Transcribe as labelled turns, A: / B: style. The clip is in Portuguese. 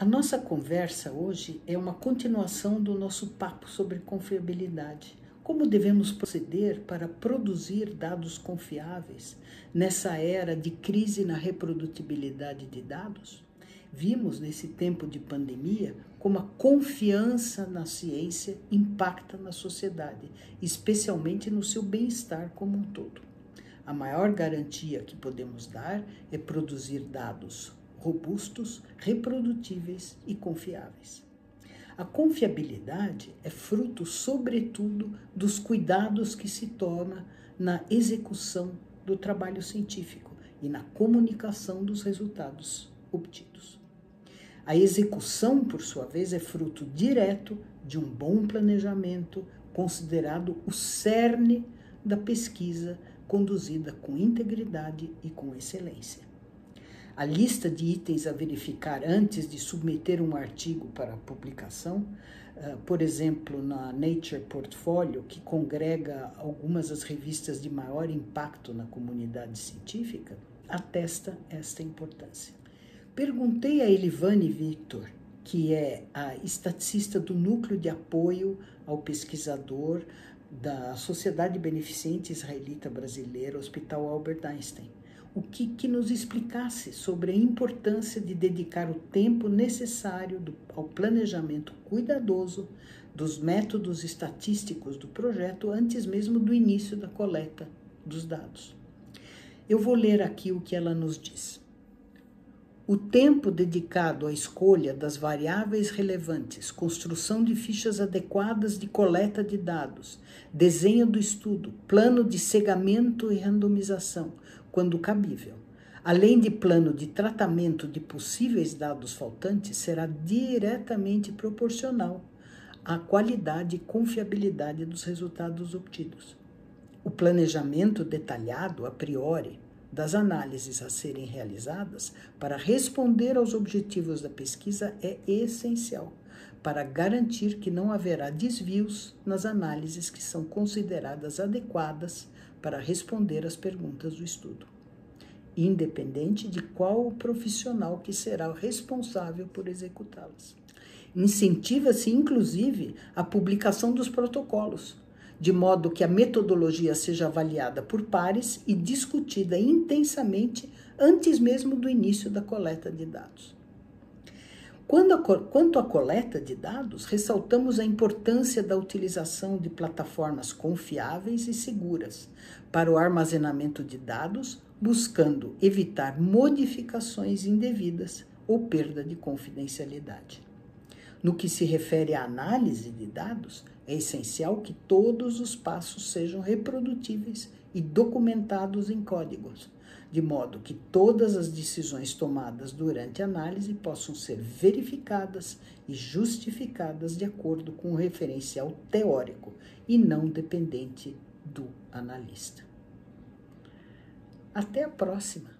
A: A nossa conversa hoje é uma continuação do nosso papo sobre confiabilidade. Como devemos proceder para produzir dados confiáveis nessa era de crise na reprodutibilidade de dados? Vimos nesse tempo de pandemia como a confiança na ciência impacta na sociedade, especialmente no seu bem-estar como um todo. A maior garantia que podemos dar é produzir dados robustos, reprodutíveis e confiáveis. A confiabilidade é fruto, sobretudo, dos cuidados que se toma na execução do trabalho científico e na comunicação dos resultados obtidos. A execução, por sua vez, é fruto direto de um bom planejamento, considerado o cerne da pesquisa conduzida com integridade e com excelência. A lista de itens a verificar antes de submeter um artigo para publicação, uh, por exemplo, na Nature Portfolio, que congrega algumas das revistas de maior impacto na comunidade científica, atesta esta importância. Perguntei a Elivane Victor, que é a estaticista do Núcleo de Apoio ao Pesquisador da Sociedade Beneficente Israelita Brasileira, Hospital Albert Einstein, o que, que nos explicasse sobre a importância de dedicar o tempo necessário do, ao planejamento cuidadoso dos métodos estatísticos do projeto antes mesmo do início da coleta dos dados. Eu vou ler aqui o que ela nos diz. O tempo dedicado à escolha das variáveis relevantes, construção de fichas adequadas de coleta de dados, desenho do estudo, plano de cegamento e randomização, quando cabível. Além de plano de tratamento de possíveis dados faltantes, será diretamente proporcional à qualidade e confiabilidade dos resultados obtidos. O planejamento detalhado a priori das análises a serem realizadas para responder aos objetivos da pesquisa é essencial para garantir que não haverá desvios nas análises que são consideradas adequadas para responder às perguntas do estudo, independente de qual o profissional que será o responsável por executá-las. Incentiva-se, inclusive, a publicação dos protocolos, de modo que a metodologia seja avaliada por pares e discutida intensamente antes mesmo do início da coleta de dados. Quanto à coleta de dados, ressaltamos a importância da utilização de plataformas confiáveis e seguras para o armazenamento de dados, buscando evitar modificações indevidas ou perda de confidencialidade. No que se refere à análise de dados, é essencial que todos os passos sejam reprodutíveis e documentados em códigos de modo que todas as decisões tomadas durante a análise possam ser verificadas e justificadas de acordo com o referencial teórico e não dependente do analista. Até a próxima!